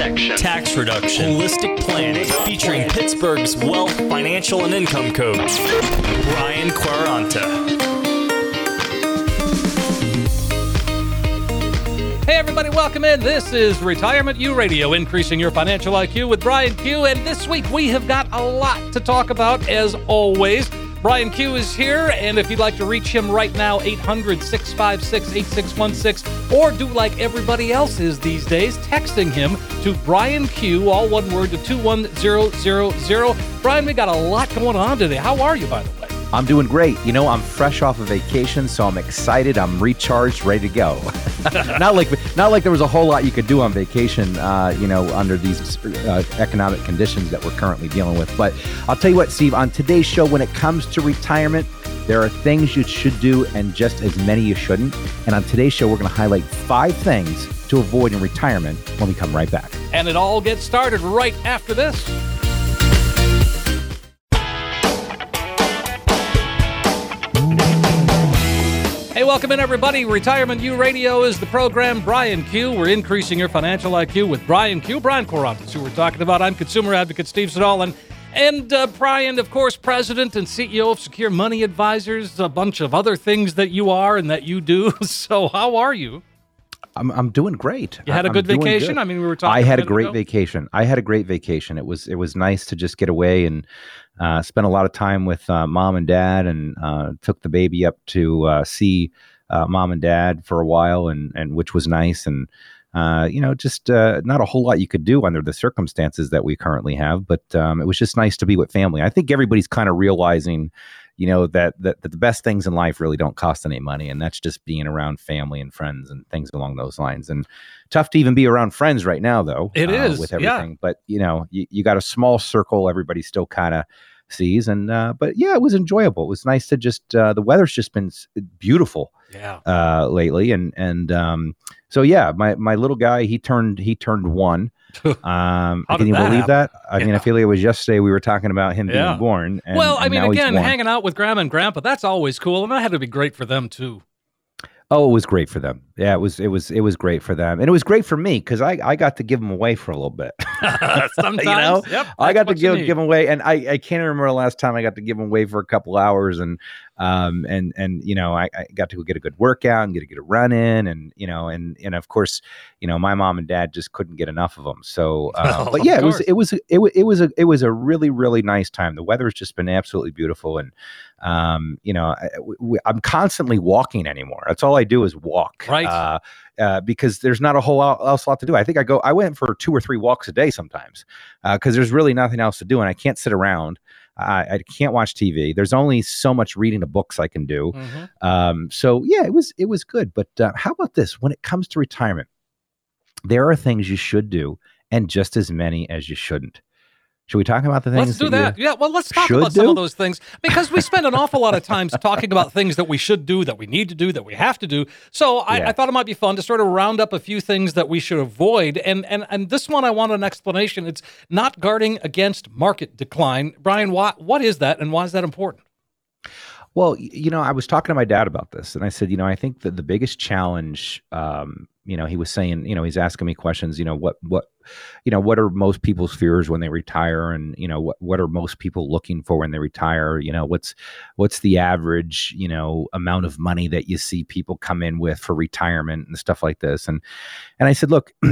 Asset protection. Tax reduction, holistic planning, featuring Pittsburgh's wealth, financial, and income coach, Brian Quaranta. Hey, everybody, welcome in. This is Retirement U Radio, increasing your financial IQ with Brian Q. And this week we have got a lot to talk about, as always. Brian Q is here, and if you'd like to reach him right now, 800 656 8616, or do like everybody else is these days, texting him to Brian Q, all one word, to 21000. Brian, we got a lot going on today. How are you, by the way? I'm doing great. You know, I'm fresh off of vacation, so I'm excited. I'm recharged, ready to go. not like not like there was a whole lot you could do on vacation, uh, you know, under these uh, economic conditions that we're currently dealing with. But I'll tell you what, Steve. On today's show, when it comes to retirement, there are things you should do and just as many you shouldn't. And on today's show, we're going to highlight five things to avoid in retirement when we come right back. And it all gets started right after this. Welcome in, everybody. Retirement U Radio is the program. Brian Q. We're increasing your financial IQ with Brian Q. Brian Courant. That's who we're talking about. I'm consumer advocate Steve Siddall. And, uh, Brian, of course, president and CEO of Secure Money Advisors, a bunch of other things that you are and that you do. So, how are you? I'm, I'm doing great. You had a good vacation. good. I mean, we were talking. I had a minute great ago. vacation. I had a great vacation. It was it was nice to just get away and uh, spend a lot of time with uh, mom and dad, and uh, took the baby up to uh, see uh, mom and dad for a while, and and which was nice. And uh, you know, just uh, not a whole lot you could do under the circumstances that we currently have, but um, it was just nice to be with family. I think everybody's kind of realizing. You know that, that that the best things in life really don't cost any money, and that's just being around family and friends and things along those lines. And tough to even be around friends right now though It uh, is, with yeah. everything but you know you, you got a small circle everybody's still kind of sees and uh, but yeah it was enjoyable it was nice to just uh, the weather's just been beautiful Yeah. uh, lately and and um, so yeah my my little guy he turned he turned one um can you that believe happen? that i mean i feel like it was yesterday we were talking about him Yeah. being born and, well, I mean, again, hanging out with grandma and grandpa, that's always cool. And that had to be great for them, too. Oh, it was great for them. Yeah, it was it was it was great for them, and it was great for me because I I got to give them away for a little bit. Sometimes. know, yep, I got to give give them away, and I I can't remember the last time I got to give them away for a couple hours, and um and and you know I, I got to go get a good workout and get to get a run in, and you know and and of course you know my mom and dad just couldn't get enough of them. So, uh, Oh, but yeah, it was it was it was it was a it was a really really nice time. The weather's just been absolutely beautiful, and um you know I, I'm constantly walking anymore. That's all I do is walk, Right. Uh, uh, because there's not a whole lot else lot to do. I think I go, I went for two or three walks a day sometimes because there's really nothing else to do, and I can't sit around. I, I can't watch TV. There's only so much reading of books I can do. Mhm. Um, so yeah, it was it was good. But uh, how about this? When it comes to retirement, there are things you should do, and just as many as you shouldn't. Should we talk about the things? Let's do you- that. Yeah, well, let's talk about some of those things because we spend an awful lot of times talking about things that we should do, that we need to do, that we have to do. So I, Yeah. I thought it might be fun to sort of round up a few things that we should avoid. And and and this one, I want an explanation. It's not guarding against market decline. Brian, why, what is that, and why is that important? Well, you know, I was talking to my dad about this, and I said, you know, I think that the biggest challenge, um, you know, he was saying, you know, he's asking me questions, you know, what, what, you know, what are most people's fears when they retire, and you know, what, what are most people looking for when they retire? You know, what's, what's the average, you know, amount of money that you see people come in with for retirement and stuff like this, and, and I said, look.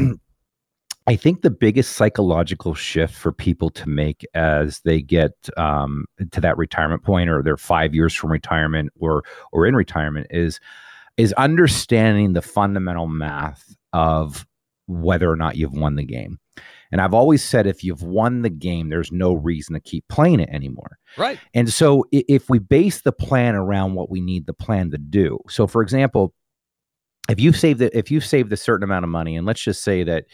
I think the biggest psychological shift for people to make as they get um, to that retirement point, or they're five years from retirement, or or in retirement, is is understanding the fundamental math of whether or not you've won the game. And I've always said, if you've won the game, there's no reason to keep playing it anymore. Right. And so, if we base the plan around what we need the plan to do, so for example, if you've saved it, if you've saved a certain amount of money, and let's just say that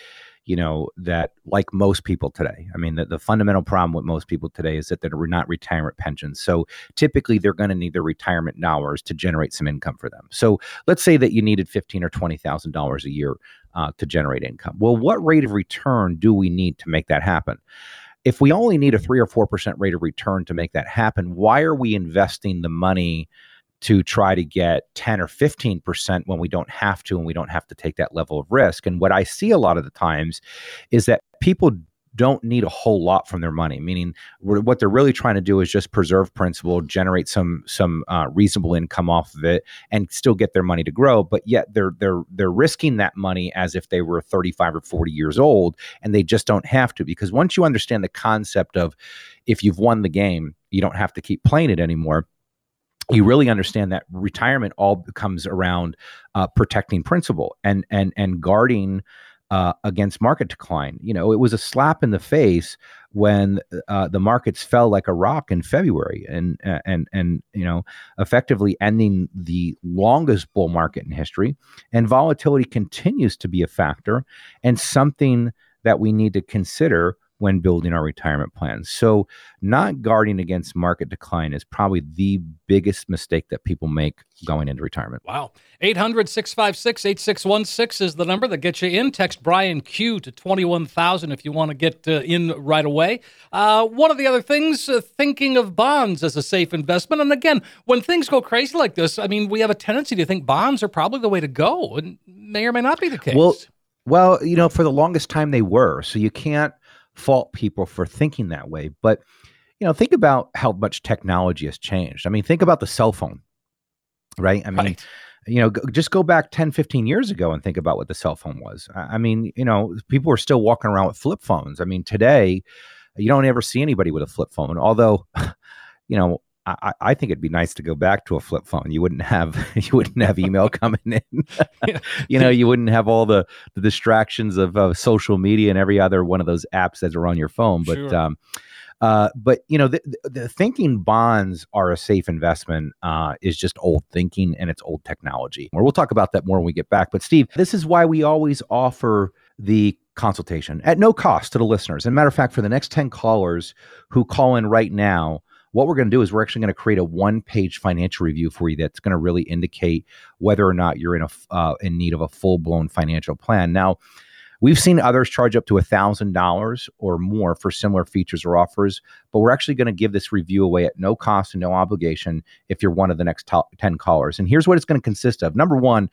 you know, that like most people today, I mean, the, the fundamental problem with most people today is that they're not retirement pensions. So typically they're going to need their retirement dollars to generate some income for them. So let's say that you needed fifteen or twenty thousand dollars a year uh, to generate income. Well, what rate of return do we need to make that happen? If we only need a three or four percent rate of return to make that happen, why are we investing the money? To try to get 10 or 15% when we don't have to and we don't have to take that level of risk. And what I see a lot of the times is that people don't need a whole lot from their money meaning what they're really trying to do is just preserve principal generate some some uh, reasonable income off of it and still get their money to grow but yet they're they're they're risking that money as if they were 35 or 40 years old and they just don't have to because once you understand the concept of if you've won the game you don't have to keep playing it anymore you really understand that retirement all comes around uh, protecting principal and and and guarding uh, against market decline. You know, it was a slap in the face when uh, the markets fell like a rock in February, and and and you know, effectively ending the longest bull market in history. And volatility continues to be a factor and something that we need to consider when building our retirement plans. So, not guarding against market decline is probably the biggest mistake that people make going into retirement. Wow. 800 656 8616 is the number that gets you in. Text Brian Q to 21,000 if you want to get uh, in right away. Uh, one of the other things, uh, thinking of bonds as a safe investment. And again, when things go crazy like this, I mean, we have a tendency to think bonds are probably the way to go, and may or may not be the case. Well, well, you know, for the longest time they were. So you can't fault people for thinking that way. But, you know, think about how much technology has changed. I mean, think about the cell phone, right? I mean, right. you know, just go back 10, 15 years ago and think about what the cell phone was. I mean, you know, people were still walking around with flip phones. I mean, today, you don't ever see anybody with a flip phone. Although, you know, I, I, think it'd be nice to go back to a flip phone. You wouldn't have you wouldn't have email coming in. you know, you wouldn't have all the, the distractions of uh, social media and every other one of those apps that are on your phone. But sure. um, uh, but you know, the, the, thinking bonds are a safe investment uh, is just old thinking and it's old technology. Or we'll talk about that more when we get back. But Steve, this is why we always offer the consultation at no cost to the listeners. And matter of fact, for the next ten callers who call in right now what we're going to do is we're actually going to create a one page financial review for you that's going to really indicate whether or not you're in a uh, in need of a full blown financial plan. Now, we've seen others charge up to $1,000 or more for similar features or offers, but we're actually going to give this review away at no cost and no obligation if you're one of the next top 10 callers. And here's what it's going to consist of. Number 1,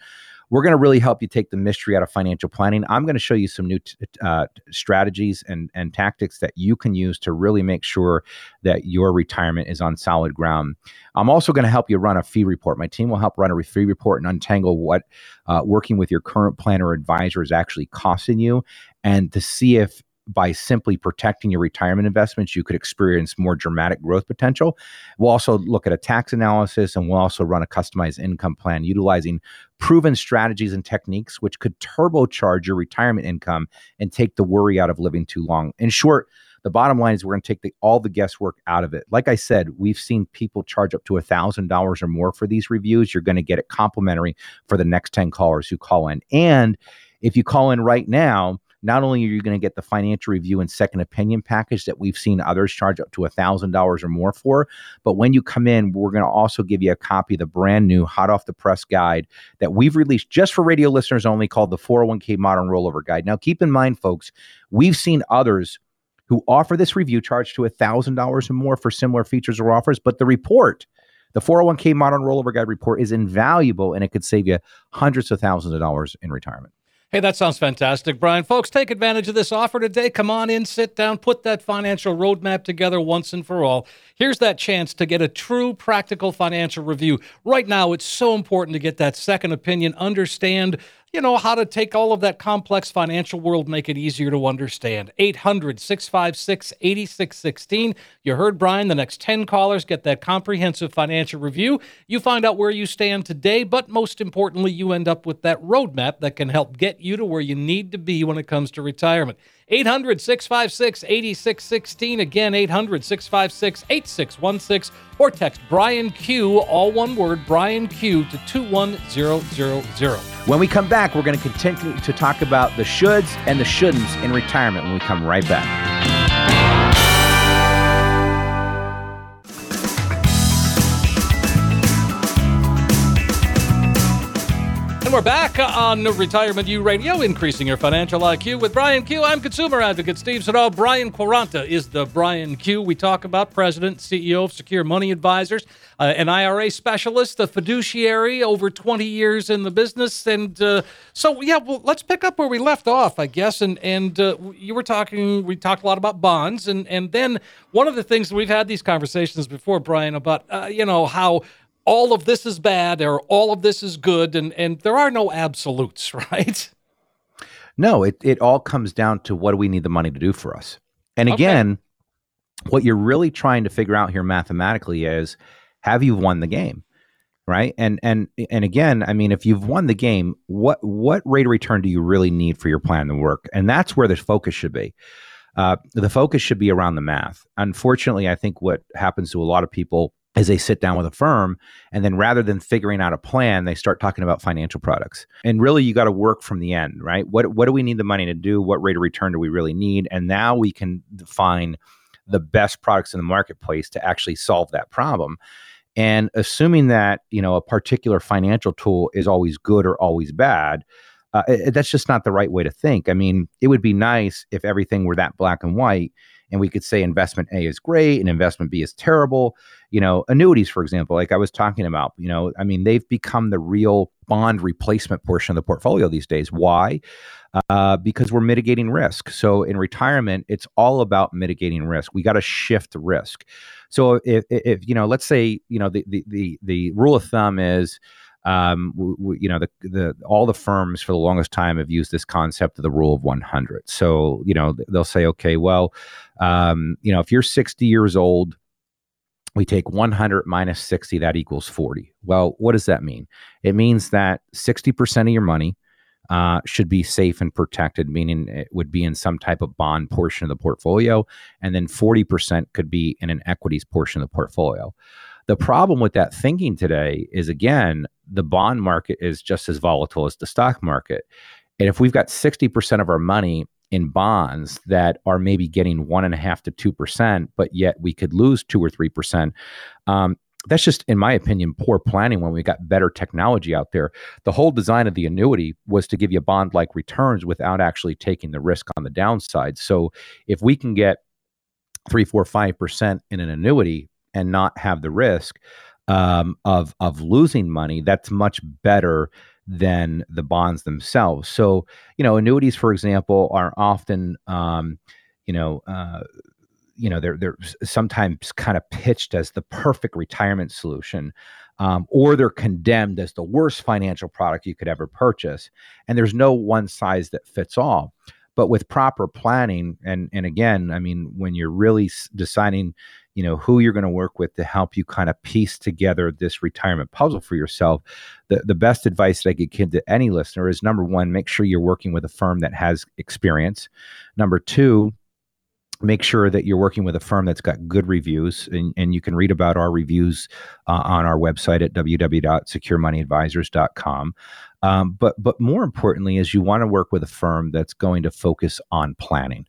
we're going to really help you take the mystery out of financial planning. I'm going to show you some new t- uh, strategies and, and tactics that you can use to really make sure that your retirement is on solid ground. I'm also going to help you run a fee report. My team will help run a fee report and untangle what uh, working with your current planner advisor is actually costing you and to see if by simply protecting your retirement investments, you could experience more dramatic growth potential. We'll also look at a tax analysis and we'll also run a customized income plan utilizing proven strategies and techniques which could turbocharge your retirement income and take the worry out of living too long. In short, the bottom line is we're going to take the, all the guesswork out of it. Like I said, we've seen people charge up to a thousand dollars or more for these reviews. You're going to get it complimentary for the next 10 callers who call in. And if you call in right now, not only are you going to get the financial review and second opinion package that we've seen others charge up to $1,000 or more for, but when you come in, we're going to also give you a copy of the brand new hot off the press guide that we've released just for radio listeners only called the 401k Modern Rollover Guide. Now, keep in mind, folks, we've seen others who offer this review charge to $1,000 or more for similar features or offers, but the report, the 401k Modern Rollover Guide report is invaluable and it could save you hundreds of thousands of dollars in retirement. Hey, that sounds fantastic, Brian. Folks, take advantage of this offer today. Come on in, sit down, put that financial roadmap together once and for all. Here's that chance to get a true practical financial review. Right now, it's so important to get that second opinion, understand you know, how to take all of that complex financial world, make it easier to understand. 800 656 8616. You heard Brian. The next 10 callers get that comprehensive financial review. You find out where you stand today, but most importantly, you end up with that roadmap that can help get you to where you need to be when it comes to retirement. 800 656 8616. Again, 800 656 8616. Or text Brian Q, all one word, Brian Q, to 21000. When we come back, we're going to continue to talk about the shoulds and the shouldn'ts in retirement when we come right back. And we're back on Retirement U Radio, increasing your financial IQ with Brian Q. I'm consumer advocate Steve Siddall. Brian Quaranta is the Brian Q. We talk about president, CEO of Secure Money Advisors, uh, an IRA specialist, a fiduciary, over 20 years in the business. And uh, so, yeah, well, let's pick up where we left off, I guess. And and uh, you were talking, we talked a lot about bonds. And, and then one of the things we've had these conversations before, Brian, about, uh, you know, how all of this is bad or all of this is good and and there are no absolutes right? No it, it all comes down to what do we need the money to do for us. And again okay. what you're really trying to figure out here mathematically is have you won the game right? And and and again i mean if you've won the game what what rate of return do you really need for your plan to work? And that's where the focus should be. Uh, the focus should be around the math. Unfortunately i think what happens to a lot of people as they sit down with a firm and then rather than figuring out a plan they start talking about financial products. And really you got to work from the end right? What what do we need the money to do? What rate of return do we really need? And now we can define the best products in the marketplace to actually solve that problem. And assuming that you know a particular financial tool is always good or always bad uh, it, that's just not the right way to think. I mean it would be nice if everything were that black and white and we could say investment A is great and investment B is terrible. You know, annuities, for example, like I was talking about, you know, I mean, they've become the real bond replacement portion of the portfolio these days. Why? Uh, because we're mitigating risk. So in retirement, it's all about mitigating risk. We got to shift risk. So if, if you know, let's say you know the the the, the rule of thumb is um, you know, the, the all the firms for the longest time have used this concept of the rule of 100. So, you know, they'll say, okay, well, um, you know, if you're 60 years old, we take 100 minus 60, that equals 40. Well, what does that mean? It means that 60% of your money uh, should be safe and protected, meaning it would be in some type of bond portion of the portfolio, and then 40% could be in an equities portion of the portfolio. The problem with that thinking today is again, the bond market is just as volatile as the stock market. And if we've got 60% of our money in bonds that are maybe getting one and a half to two percent, but yet we could lose two or three percent. Um, that's just, in my opinion, poor planning when we've got better technology out there. The whole design of the annuity was to give you bond like returns without actually taking the risk on the downside. So if we can get three, four, five percent in an annuity and not have the risk um, of of losing money, that's much better than the bonds themselves. So, you know, annuities, for example, are often, um, you know, uh, you know, they're they're sometimes kind of pitched as the perfect retirement solution, um, or they're condemned as the worst financial product you could ever purchase. And there's no one size that fits all. But with proper planning, and and again, I mean, when you're really deciding you know who you're going to work with to help you kind of piece together this retirement puzzle for yourself the, the best advice that i could give to any listener is number one make sure you're working with a firm that has experience. Number two make sure that you're working with a firm that's got good reviews and, and you can read about our reviews uh, on our website at www.securemoneyadvisors.com um, but but more importantly is you want to work with a firm that's going to focus on planning.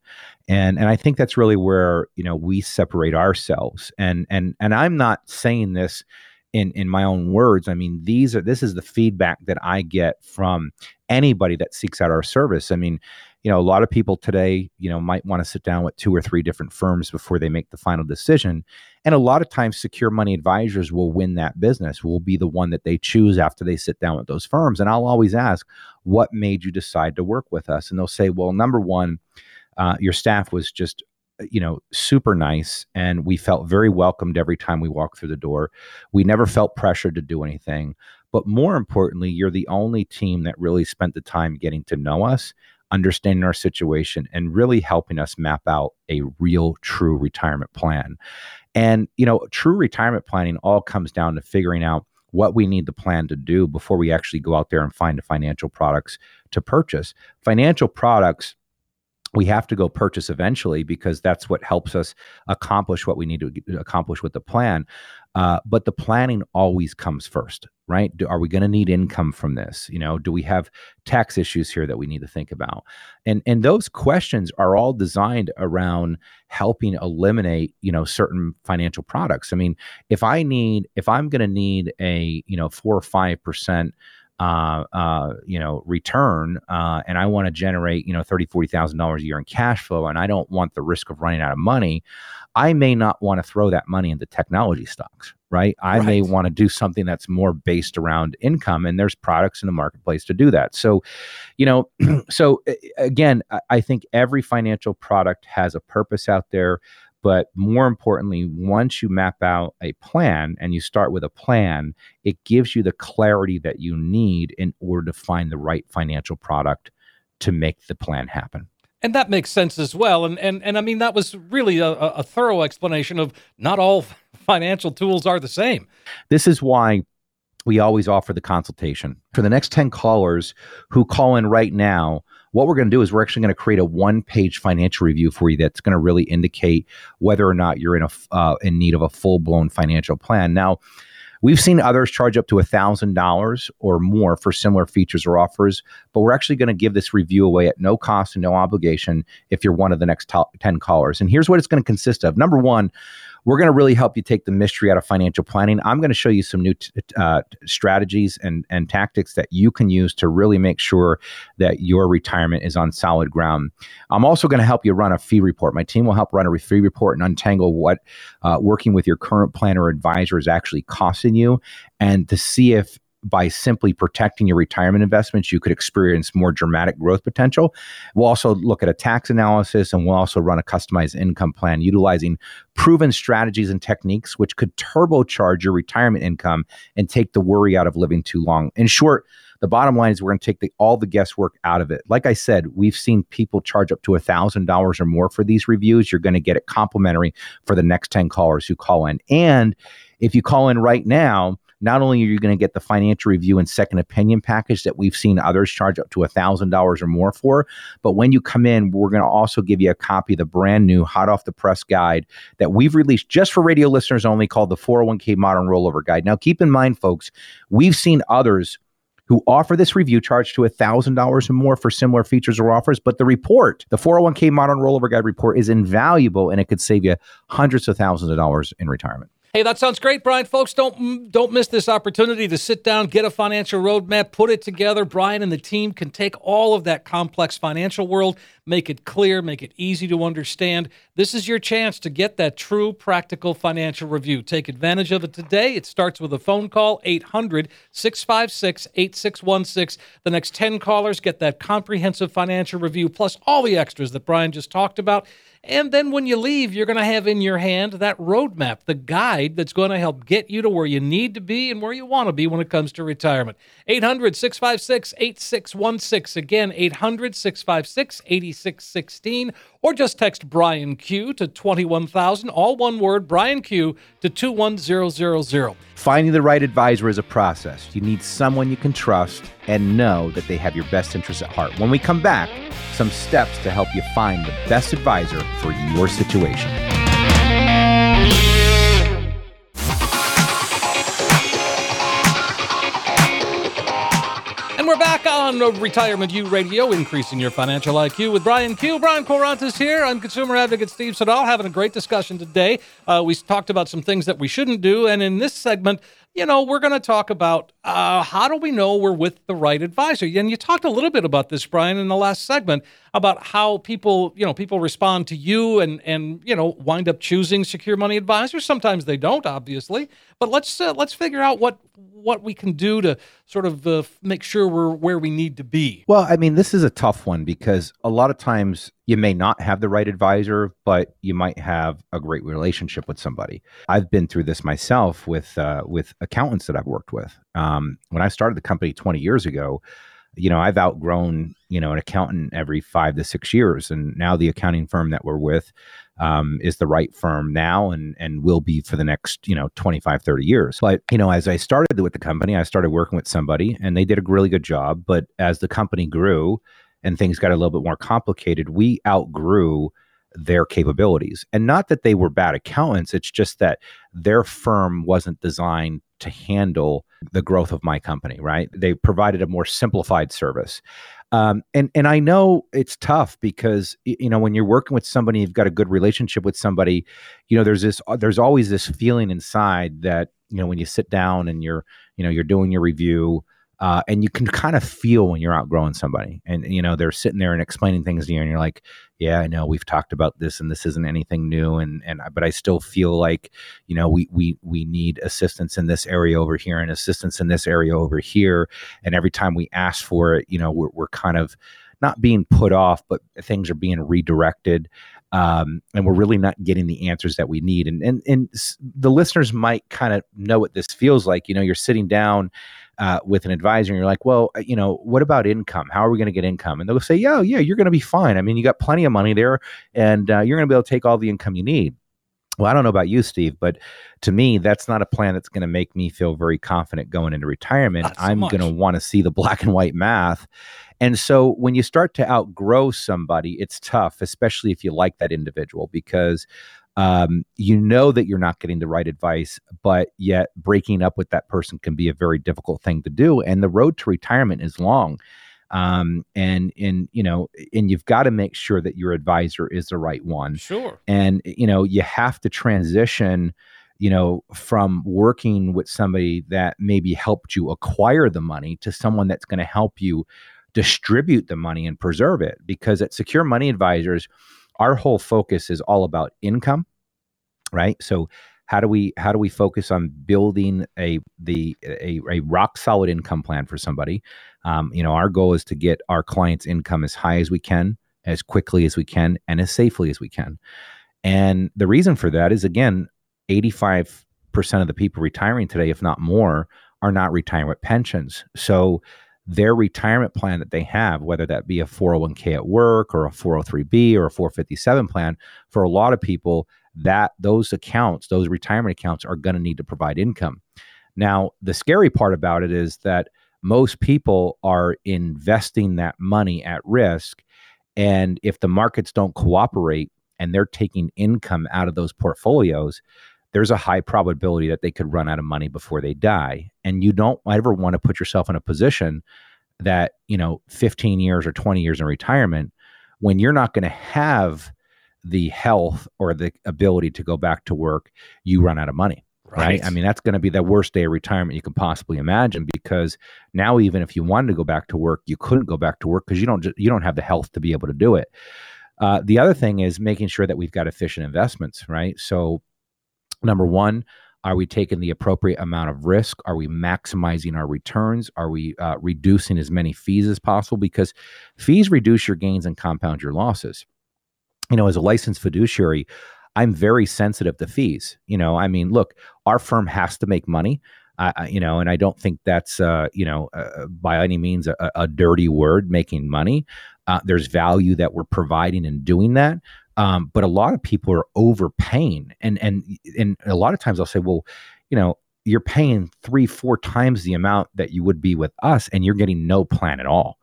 And and I think that's really where you know we separate ourselves. And and and I'm not saying this in in my own words I mean these are this is the feedback that I get from anybody that seeks out our service. I mean you know a lot of people today you know might want to sit down with two or three different firms before they make the final decision and a lot of times secure money advisors will win that business will be the one that they choose after they sit down with those firms and I'll always ask what made you decide to work with us? And they'll say well number one uh, your staff was just Uh, you know super nice and we felt very welcomed every time we walked through the door. We never felt pressured to do anything but more importantly you're the only team that really spent the time getting to know us understanding our situation and really helping us map out a real true retirement plan. And you know true retirement planning all comes down to figuring out what we need the plan to do before we actually go out there and find the financial products to purchase. Financial products we have to go purchase eventually because that's what helps us accomplish what we need to accomplish with the plan. Uh, but the planning always comes first, right? Do, are we going to need income from this? You know, do we have tax issues here that we need to think about? And and those questions are all designed around helping eliminate, you know, certain financial products. I mean, if I need, if I'm going to need a, you know, four or five percent uh, uh, you know, return, uh, and I want to generate, you know, thirty, forty thousand dollars a year in cash flow, and I don't want the risk of running out of money, I may not want to throw that money into technology stocks, right? I right. may want to do something that's more based around income, and there's products in the marketplace to do that. So, you know, so again, I think every financial product has a purpose out there. But more importantly, once you map out a plan and you start with a plan, it gives you the clarity that you need in order to find the right financial product to make the plan happen. And that makes sense as well. And and and I mean that was really a, a thorough explanation of not all financial tools are the same. This is why we always offer the consultation. For the next 10 callers who call in right now, what we're going to do is we're actually going to create a one page financial review for you that's going to really indicate whether or not you're in a uh, in need of a full blown financial plan. Now, We've seen others charge up to $1,000 or more for similar features or offers, but we're actually going to give this review away at no cost and no obligation if you're one of the next top 10 callers. And here's what it's going to consist of. Number one, we're going to really help you take the mystery out of financial planning. I'm going to show you some new t- uh, strategies and, and tactics that you can use to really make sure that your retirement is on solid ground. I'm also going to help you run a fee report. My team will help run a fee report and untangle what uh, working with your current planner advisor is actually costing you and to see if by simply protecting your retirement investments, you could experience more dramatic growth potential. We'll also look at a tax analysis and we'll also run a customized income plan utilizing proven strategies and techniques which could turbocharge your retirement income and take the worry out of living too long. In short, the bottom line is we're going to take the, all the guesswork out of it. Like I said, we've seen people charge up to $1,000 or more for these reviews. You're going to get it complimentary for the next 10 callers who call in. And if you call in right now, not only are you going to get the financial review and second opinion package that we've seen others charge up to $1,000 or more for, but when you come in, we're going to also give you a copy of the brand new hot off the press guide that we've released just for radio listeners only called the 401k Modern Rollover Guide. Now, keep in mind, folks, we've seen others who offer this review charge to $1,000 or more for similar features or offers. But the report, the 401k Modern Rollover Guide report, is invaluable and it could save you hundreds of thousands of dollars in retirement. Hey, that sounds great, Brian. Folks, don't don't miss this opportunity to sit down, get a financial roadmap, put it together. Brian and the team can take all of that complex financial world, make it clear, make it easy to understand. This is your chance to get that true practical financial review. Take advantage of it today. It starts with a phone call 800-656-8616. The next 10 callers get that comprehensive financial review plus all the extras that Brian just talked about. And then when you leave, you're going to have in your hand that roadmap, the guide that's going to help get you to where you need to be and where you want to be when it comes to retirement. 800 656 8616. Again, 800 656 8616. Or just text Brian Q to 21000, all one word, Brian Q to 21000. Finding the right advisor is a process. You need someone you can trust and know that they have your best interests at heart. When we come back, some steps to help you find the best advisor for your situation. On Retirement U Radio, increasing your financial IQ with Brian Q. Brian Quaranta's here. I'm consumer advocate Steve Siddall, having a great discussion today. Uh, we talked about some things that we shouldn't do. And in this segment, you know, we're going to talk about uh, how do we know we're with the right advisor? And you talked a little bit about this, Brian, in the last segment about how people, you know, people respond to you and and you know wind up choosing secure money advisors. Sometimes they don't, obviously. But let's uh, let's figure out what what we can do to sort of uh, make sure we're where we need to be. Well, I mean, this is a tough one because a lot of times you may not have the right advisor, but you might have a great relationship with somebody. I've been through this myself with uh, with accountants that I've worked with. Um, when I started the company 20 years ago, you know, I've outgrown, you know, an accountant every five to six years. And now the accounting firm that we're with um, is the right firm now and, and will be for the next, you know, 25, 30 years. But, you know, as I started with the company, I started working with somebody and they did a really good job. But as the company grew, and things got a little bit more complicated, we outgrew their capabilities. And not that they were bad accountants, it's just that their firm wasn't designed to handle the growth of my company, right? They provided a more simplified service. Um, and and I know it's tough because you know when you're working with somebody, you've got a good relationship with somebody. You know, there's this, there's always this feeling inside that you know when you sit down and you're, you know, you're doing your review, uh, and you can kind of feel when you're outgrowing somebody. And you know they're sitting there and explaining things to you and you're like yeah i know we've talked about this and this isn't anything new and and but i still feel like you know we we we need assistance in this area over here and assistance in this area over here. And every time we ask for it you know we're, we're kind of not being put off but things are being redirected um, and we're really not getting the answers that we need. And and and the listeners might kind of know what this feels like. You know you're sitting down uh, with an advisor and you're like, well, uh, you know, what about income? How are we going to get income? And they'll say, yeah, yeah, you're going to be fine. I mean, you got plenty of money there and uh, you're going to be able to take all the income you need. Well, I don't know about you, Steve, but to me, that's not a plan that's going to make me feel very confident going into retirement. So I'm going to want to see the black and white math. And so when you start to outgrow somebody, it's tough, especially if you like that individual, because um, you know that you're not getting the right advice, but yet breaking up with that person can be a very difficult thing to do. And the road to retirement is long. Um, and and you know, and you've got to make sure that your advisor is the right one. Sure. And you know, you have to transition you know, from working with somebody that maybe helped you acquire the money to someone that's going to help you distribute the money and preserve it. Because at Secure Money Advisors, our whole focus is all about income, right? So how do we how do we focus on building a the a, a rock solid income plan for somebody? Um, you know, our goal is to get our clients' income as high as we can, as quickly as we can, and as safely as we can. And the reason for that is again, 85% of the people retiring today, if not more, are not retiring with pensions. So their retirement plan that they have, whether that be a 401k at work or a 403b or a 457 plan, for a lot of people, that those accounts, those retirement accounts are going to need to provide income. Now, the scary part about it is that most people are investing that money at risk. And if the markets don't cooperate and they're taking income out of those portfolios, there's a high probability that they could run out of money before they die. And you don't ever want to put yourself in a position that, you know, 15 years or 20 years in retirement, when you're not going to have the health or the ability to go back to work, you run out of money. Right. right? I mean, that's going to be the worst day of retirement you can possibly imagine because now, even if you wanted to go back to work, you couldn't go back to work because you don't you don't have the health to be able to do it. Uh, the other thing is making sure that we've got efficient investments, right? So Number one, are we taking the appropriate amount of risk? Are we maximizing our returns? Are we uh, reducing as many fees as possible? Because fees reduce your gains and compound your losses. You know, as a licensed fiduciary, I'm very sensitive to fees. You know, I mean, look, our firm has to make money. Uh, you know, and I don't think that's uh, you know uh, by any means a, a, dirty word. Making money, uh, there's value that we're providing in doing that. Um, but a lot of people are overpaying, and and and a lot of times I'll say, well, you know, you're paying three, four times the amount that you would be with us, and you're getting no plan at all.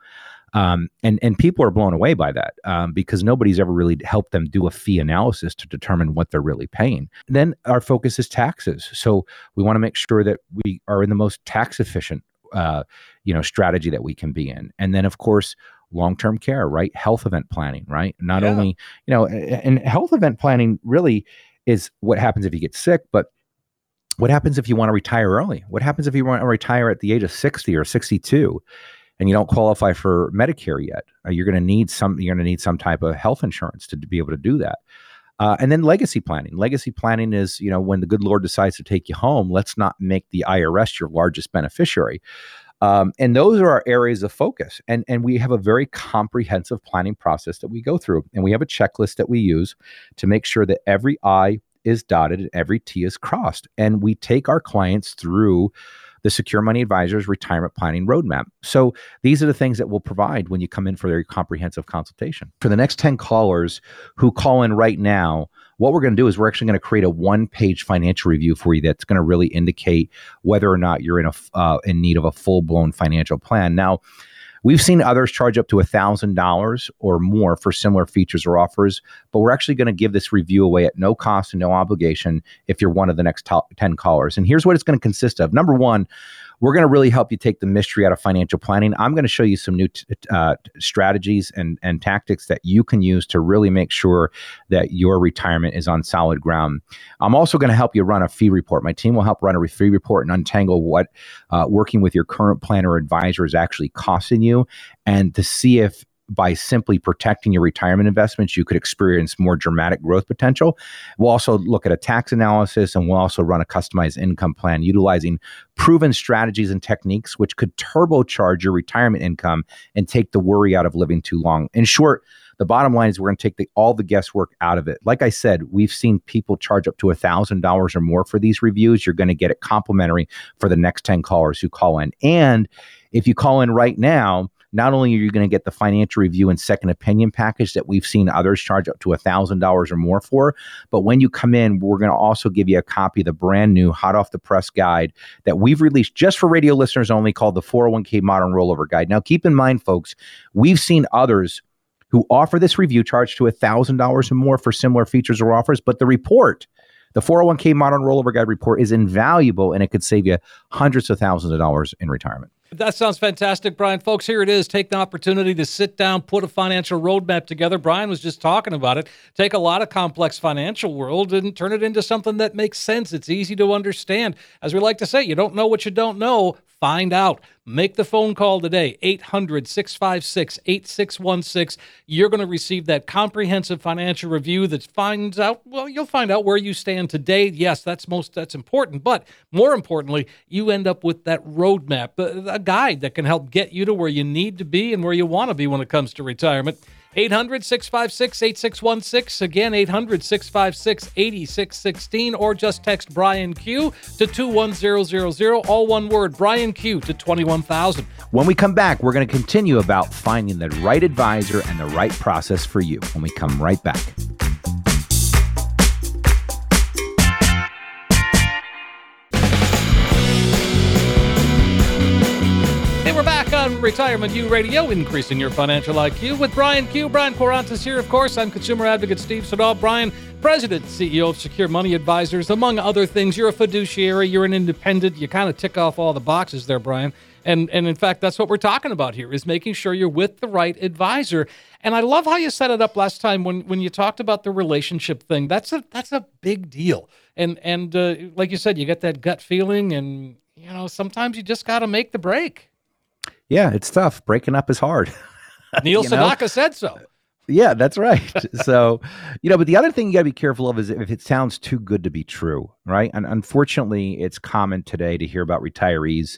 Um, and and people are blown away by that um, because nobody's ever really helped them do a fee analysis to determine what they're really paying. Then our focus is taxes, so we want to make sure that we are in the most tax efficient, uh, you know, strategy that we can be in. And then of course long-term care, right? Health event planning, right? Not yeah. only, you know, and health event planning really is what happens if you get sick, but what happens if you want to retire early? What happens if you want to retire at the age of 60 or 62 and you don't qualify for Medicare yet? Uh, you're going to need some you're going to need some type of health insurance to, to be able to do that. Uh, and then legacy planning. Legacy planning is, you know, when the good Lord decides to take you home, let's not make the IRS your largest beneficiary. Um, and those are our areas of focus. And, and we have a very comprehensive planning process that we go through. And we have a checklist that we use to make sure that every I is dotted and every T is crossed. And we take our clients through the Secure Money Advisors Retirement Planning Roadmap. So these are the things that we'll provide when you come in for their comprehensive consultation. For the next 10 callers who call in right now, what we're going to do is we're actually going to create a one page financial review for you that's going to really indicate whether or not you're in a uh, in need of a full blown financial plan. Now, We've seen others charge up to $1,000 or more for similar features or offers, but we're actually going to give this review away at no cost and no obligation if you're one of the next top 10 callers. And here's what it's going to consist of. Number one, we're going to really help you take the mystery out of financial planning. I'm going to show you some new t- uh, strategies and, and tactics that you can use to really make sure that your retirement is on solid ground. I'm also going to help you run a fee report. My team will help run a fee report and untangle what uh, working with your current planner advisor is actually costing you and to see if by simply protecting your retirement investments, you could experience more dramatic growth potential. We'll also look at a tax analysis and we'll also run a customized income plan utilizing proven strategies and techniques which could turbocharge your retirement income and take the worry out of living too long. In short, the bottom line is we're going to take the, all the guesswork out of it. Like I said, we've seen people charge up to a thousand dollars or more for these reviews. You're going to get it complimentary for the next 10 callers who call in. And if you call in right now, not only are you going to get the financial review and second opinion package that we've seen others charge up to $1,000 or more for, but when you come in, we're going to also give you a copy of the brand new hot off the press guide that we've released just for radio listeners only called the 401k Modern Rollover Guide. Now, keep in mind, folks, we've seen others who offer this review charge to $1,000 or more for similar features or offers, but the report, the 401k Modern Rollover Guide report, is invaluable and it could save you hundreds of thousands of dollars in retirement. That sounds fantastic, Brian. Folks, here it is. Take the opportunity to sit down, put a financial roadmap together. Brian was just talking about it. Take a lot of complex financial world and turn it into something that makes sense. It's easy to understand. As we like to say, you don't know what you don't know. Find out. Make the phone call today, 800 656 8616. You're going to receive that comprehensive financial review that finds out, well, you'll find out where you stand today. Yes, that's most, that's important. But more importantly, you end up with that roadmap, uh, a guide that can help get you to where you need to be and where you want to be when it comes to retirement. 800 656 8616. Again, 800 656 8616. Or just text Brian Q to 21000. All one word, Brian Q to 21000. When we come back, we're going to continue about finding the right advisor and the right process for you when we come right back. Retirement U Radio, increasing your financial IQ with Brian Q. Brian Quaranta's here, of course. I'm consumer advocate Steve Siddall. Brian, President, CEO of Secure Money Advisors, among other things. You're a fiduciary, you're an independent. You kind of tick off all the boxes there, Brian. And, and in fact, that's what we're talking about here is making sure you're with the right advisor. And I love how you set it up last time when, when you talked about the relationship thing. That's a that's a big deal. And and uh, like you said, you get that gut feeling, and you know sometimes you just got to make the break. Yeah, it's tough. Breaking up is hard. Neil Sedaka know? said so. Yeah, that's right. so, you know, but the other thing you got to be careful of is if it sounds too good to be true, right? And unfortunately, it's common today to hear about retirees,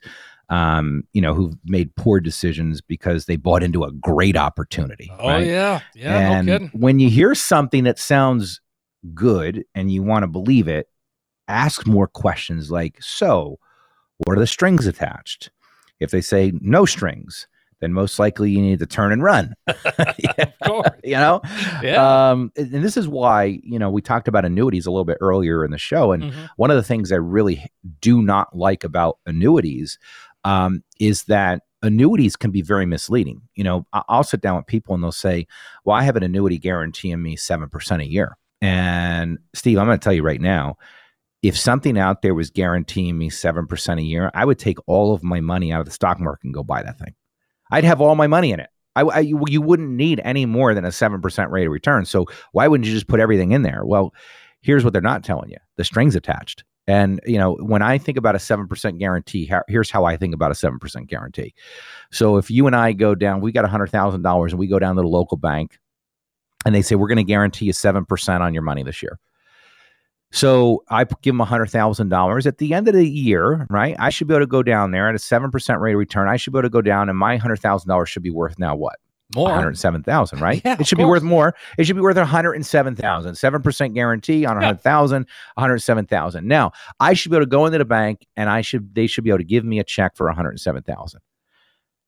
um, you know, who've made poor decisions because they bought into a great opportunity. Oh right? yeah, yeah. And no when you hear something that sounds good and you want to believe it, ask more questions like, "So, what are the strings attached?" If they say no strings, then most likely you need to turn and run. of course. you know? Yeah. Um, and, this is why, you know, we talked about annuities a little bit earlier in the show. And mm-hmm. one of the things I really do not like about annuities um, is that annuities can be very misleading. You know, I'll sit down with people and they'll say, well, I have an annuity guaranteeing me 7% a year. And Steve, I'm going to tell you right now, if something out there was guaranteeing me 7% a year, I would take all of my money out of the stock market and go buy that thing. I'd have all my money in it. I, I, you wouldn't need any more than a 7% rate of return. So why wouldn't you just put everything in there? Well, here's what they're not telling you the strings attached. And, you know, when I think about a 7% guarantee, here's how I think about a 7% guarantee. So if you and I go down, we got $100,000 and we go down to the local bank and they say, we're going to guarantee you 7% on your money this year. So I give them $100,000 at the end of the year, right? I should be able to go down there at a 7% rate of return. I should be able to go down and my $100,000 should be worth now what? More. 107,000, right? Yeah, it should be worth more. It should be worth 107,000. 7% guarantee on 100,000, yeah. 107,000. Now, I should be able to go into the bank and I should they should be able to give me a check for 107,000.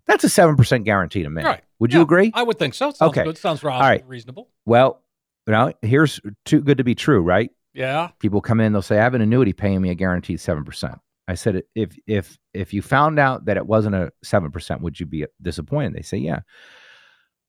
That's a 7% guarantee to me. Right. Would yeah, you agree? I would think so. Sounds okay. good. Sounds All right. reasonable. Well, now here's too good to be true, right? Yeah. People come in, they'll say, I have an annuity paying me a guaranteed 7%. I said, if if if you found out that it wasn't a seven percent, would you be disappointed? They say, yeah.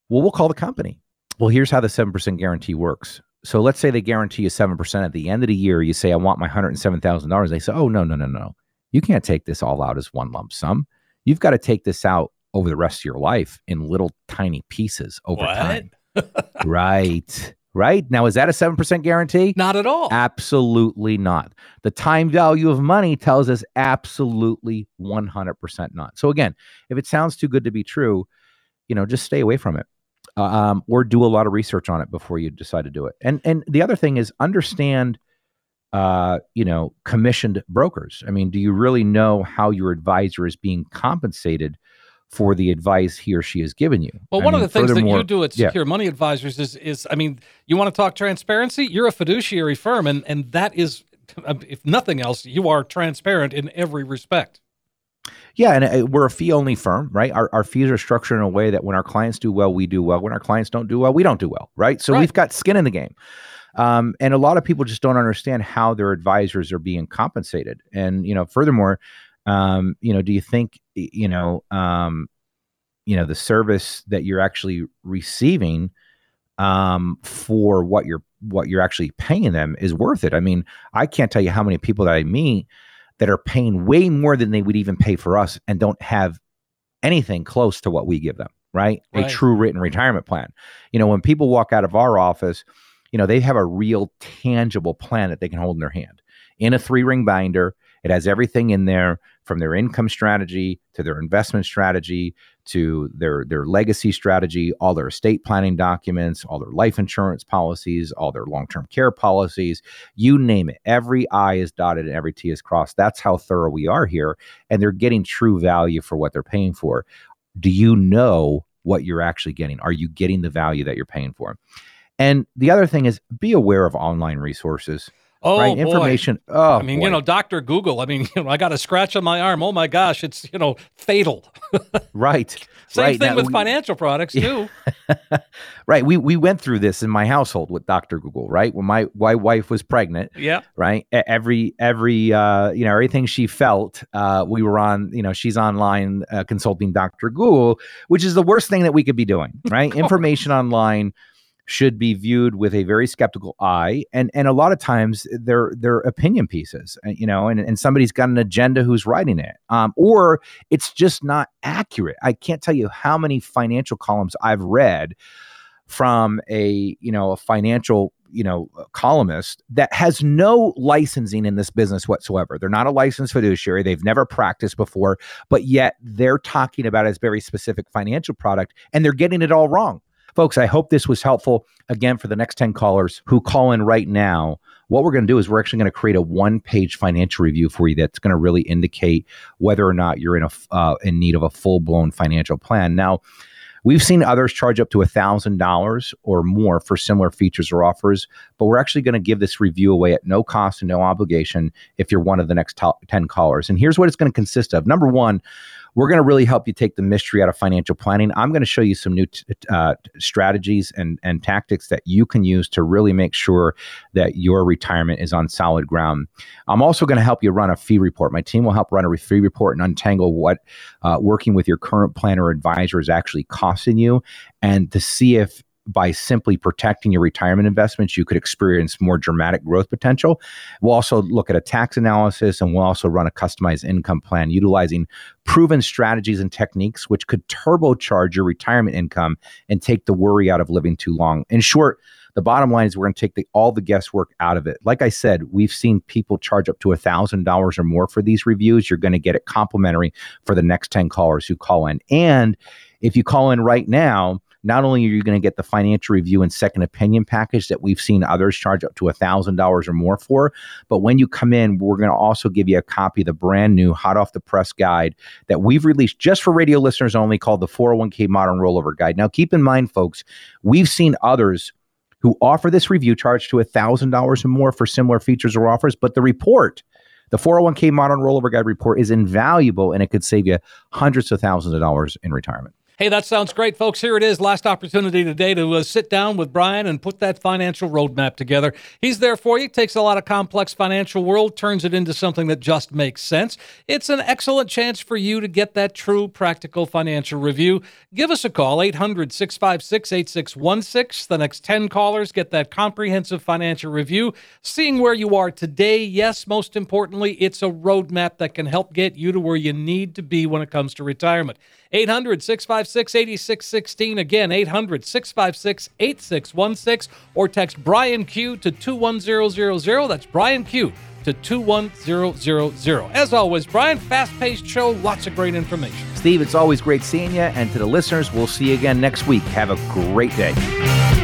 Well, we'll call the company. Well, here's how the seven percent guarantee works. So let's say they guarantee you seven percent at the end of the year. You say, I want my hundred and seven thousand dollars. They say, oh no no no no, you can't take this all out as one lump sum. You've got to take this out over the rest of your life in little tiny pieces over What? time. right. Right. Now, is that a 7% guarantee? Not at all. Absolutely not. The time value of money tells us absolutely 100% not. So, again, if it sounds too good to be true, you know, just stay away from it. Uh, Um, or do a lot of research on it before you decide to do it. And and the other thing is understand uh, you know, commissioned brokers. I mean, do you really know how your advisor is being compensated for the advice he or she has given you? Well, I one mean, of the things that you do at yeah. Secure Money Advisors is, is, I mean, you want to talk transparency? You're a fiduciary firm, and and that is, if nothing else, you are transparent in every respect. Yeah, and uh, we're a fee only firm, right? Our, our fees are structured in a way that when our clients do well, we do well. When our clients don't do well, we don't do well, right? So Right. we've got skin in the game. Um, and a lot of people just don't understand how their advisors are being compensated. And, you know, furthermore, um, you know, do you think, you know, um, you know, the service that you're actually receiving um, for what you're what you're actually paying them is worth it? I mean, I can't tell you how many people that I meet that are paying way more than they would even pay for us and don't have anything close to what we give them, right? Right. A true written retirement plan. You know, when people walk out of our office, you know, they have a real tangible plan that they can hold in their hand in a three ring binder. It has everything in there from their income strategy to their investment strategy to their their legacy strategy, all their estate planning documents, all their life insurance policies, all their long-term care policies, you name it. Every I is dotted and every T is crossed. That's how thorough we are here. And they're getting true value for what they're paying for. Do you know what you're actually getting? Are you getting the value that you're paying for? And the other thing is be aware of online resources, Oh, right? boy. Information. Oh, I mean, boy. you know, Doctor Google. I mean, you know, I got a scratch on my arm. Oh my gosh, it's you know fatal. right. Same right. thing Now, with we- financial products too. right. We we went through this in my household with Dr. Google, right? When my, my wife was pregnant, Yeah, right? Every every uh, you know everything she felt, uh, we were on. You know, she's online uh, consulting Dr. Google, which is the worst thing that we could be doing, right? Information online should be viewed with a very skeptical eye, and and a lot of times they're they're opinion pieces, uh, you know, and and somebody's got an agenda who's writing it, um, or it's just not accurate. I can't tell you how many financial columns I've read from a you know a financial you know columnist that has no licensing in this business whatsoever. They're not a licensed fiduciary. They've never practiced before but yet they're talking about a very specific financial product and they're getting it all wrong folks i hope this was helpful again for the next 10 callers who call in right now what we're going to do is we're actually going to create a one page financial review for you that's going to really indicate whether or not you're in a uh, in need of a full blown financial plan now We've seen others charge up to $1,000 or more for similar features or offers, but we're actually going to give this review away at no cost and no obligation if you're one of the next top 10 callers. And here's what it's going to consist of. Number one, we're going to really help you take the mystery out of financial planning. I'm going to show you some new t- uh, strategies and, and tactics that you can use to really make sure that your retirement is on solid ground. I'm also going to help you run a fee report. My team will help run a fee report and untangle what uh, working with your current planner advisor is actually costing you and to see if by simply protecting your retirement investments, you could experience more dramatic growth potential. We'll also look at a tax analysis and we'll also run a customized income plan utilizing proven strategies and techniques which could turbocharge your retirement income and take the worry out of living too long. In short, the bottom line is we're going to take the, all the guesswork out of it. Like I said, we've seen people charge up to $1,000 or more for these reviews. You're going to get it complimentary for the next 10 callers who call in. And if you call in right now, not only are you going to get the financial review and second opinion package that we've seen others charge up to $1,000 or more for, but when you come in, we're going to also give you a copy of the brand new hot off the press guide that we've released just for radio listeners only called the 401k Modern Rollover Guide. Now, keep in mind, folks, we've seen others who offer this review charge to $1,000 or more for similar features or offers, but the report, the 401k Modern Rollover Guide report, is invaluable and it could save you hundreds of thousands of dollars in retirement. Hey, that sounds great, folks. Here it is. Last opportunity today to uh, sit down with Brian and put that financial roadmap together. He's there for you. Takes a lot of complex financial world, turns it into something that just makes sense. It's an excellent chance for you to get that true practical financial review. Give us a call, 800 656 8616. The next 10 callers get that comprehensive financial review. Seeing where you are today, yes, most importantly, it's a roadmap that can help get you to where you need to be when it comes to retirement. 800 656 8616. Again, 800 656 8616. Or text Brian Q to 21000. That's Brian Q to 21000. As always, Brian, fast paced show, lots of great information. Steve, it's always great seeing you. And to the listeners, we'll see you again next week. Have a great day.